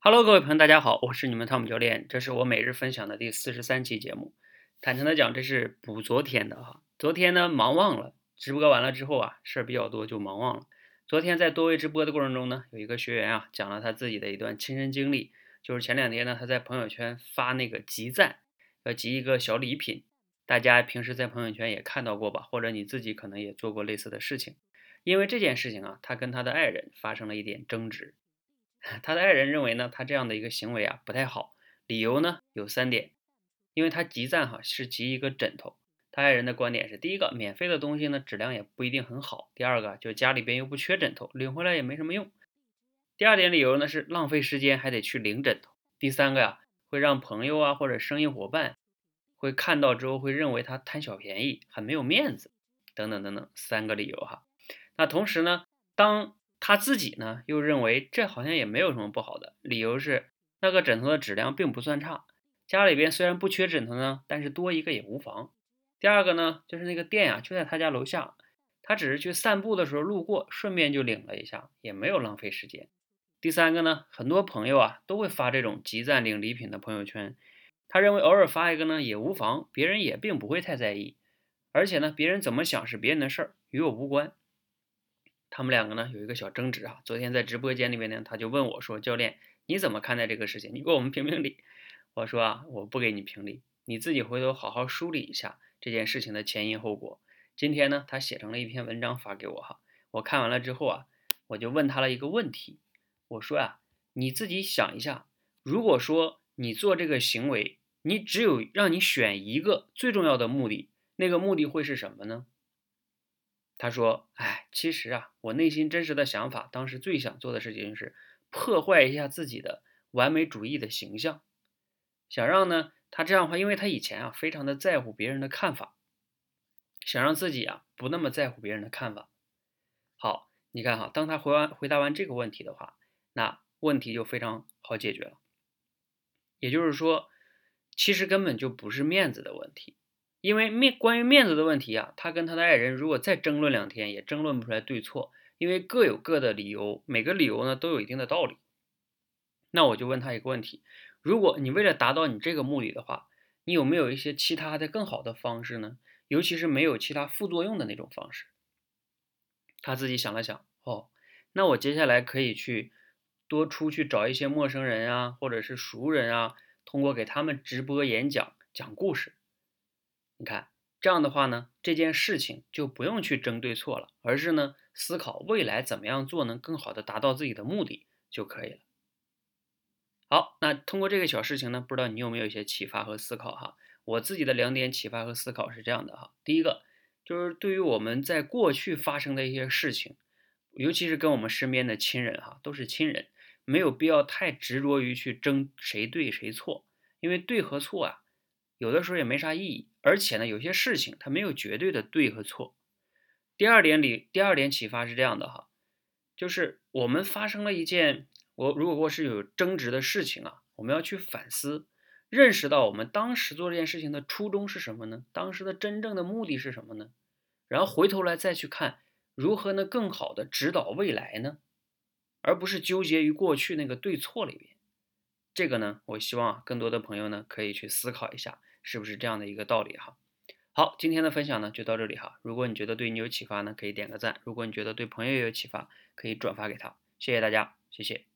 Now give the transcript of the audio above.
Hello，各位朋友，大家好，我是你们汤姆教练，这是我每日分享的第四十三期节目。坦诚的讲，这是补昨天的哈。昨天呢，忙忘了，直播完了之后啊，事儿比较多，就忙忘了。昨天在多位直播的过程中呢，有一个学员啊，讲了他自己的一段亲身经历，就是前两天呢，他在朋友圈发那个集赞，要集一个小礼品。大家平时在朋友圈也看到过吧，或者你自己可能也做过类似的事情。因为这件事情啊，他跟他的爱人发生了一点争执。他的爱人认为呢，他这样的一个行为啊不太好，理由呢有三点。因为他集赞哈是集一个枕头，他爱人的观点是：第一个，免费的东西呢质量也不一定很好；第二个，就家里边又不缺枕头，领回来也没什么用；第二点理由呢是浪费时间，还得去领枕头；第三个呀，会让朋友啊或者生意伙伴会看到之后会认为他贪小便宜，很没有面子，等等等等三个理由哈。那同时呢，当他自己呢，又认为这好像也没有什么不好的，理由是那个枕头的质量并不算差，家里边虽然不缺枕头呢，但是多一个也无妨。第二个呢，就是那个店呀就在他家楼下，他只是去散步的时候路过，顺便就领了一下，也没有浪费时间。第三个呢，很多朋友啊都会发这种集赞领礼品的朋友圈，他认为偶尔发一个呢也无妨，别人也并不会太在意，而且呢，别人怎么想是别人的事儿，与我无关。他们两个呢有一个小争执啊，昨天在直播间里面呢，他就问我说：“教练，你怎么看待这个事情？你给我们评评理。”我说啊，我不给你评理，你自己回头好好梳理一下这件事情的前因后果。今天呢，他写成了一篇文章发给我哈，我看完了之后啊，我就问他了一个问题，我说啊，你自己想一下，如果说你做这个行为，你只有让你选一个最重要的目的，那个目的会是什么呢？他说：“哎，其实啊，我内心真实的想法，当时最想做的事情是破坏一下自己的完美主义的形象，想让呢他这样的话，因为他以前啊非常的在乎别人的看法，想让自己啊不那么在乎别人的看法。好，你看哈，当他回完回答完这个问题的话，那问题就非常好解决了。也就是说，其实根本就不是面子的问题。”因为面关于面子的问题啊，他跟他的爱人如果再争论两天，也争论不出来对错，因为各有各的理由，每个理由呢都有一定的道理。那我就问他一个问题：如果你为了达到你这个目的的话，你有没有一些其他的更好的方式呢？尤其是没有其他副作用的那种方式。他自己想了想，哦，那我接下来可以去多出去找一些陌生人啊，或者是熟人啊，通过给他们直播演讲、讲故事。你看这样的话呢，这件事情就不用去争对错了，而是呢思考未来怎么样做能更好的达到自己的目的就可以了。好，那通过这个小事情呢，不知道你有没有一些启发和思考哈？我自己的两点启发和思考是这样的哈。第一个就是对于我们在过去发生的一些事情，尤其是跟我们身边的亲人哈，都是亲人，没有必要太执着于去争谁对谁错，因为对和错啊。有的时候也没啥意义，而且呢，有些事情它没有绝对的对和错。第二点里，第二点启发是这样的哈，就是我们发生了一件，我如果说是有争执的事情啊，我们要去反思，认识到我们当时做这件事情的初衷是什么呢？当时的真正的目的是什么呢？然后回头来再去看如何能更好的指导未来呢？而不是纠结于过去那个对错里边。这个呢，我希望更多的朋友呢可以去思考一下。是不是这样的一个道理哈？好，今天的分享呢就到这里哈。如果你觉得对你有启发呢，可以点个赞；如果你觉得对朋友也有启发，可以转发给他。谢谢大家，谢谢。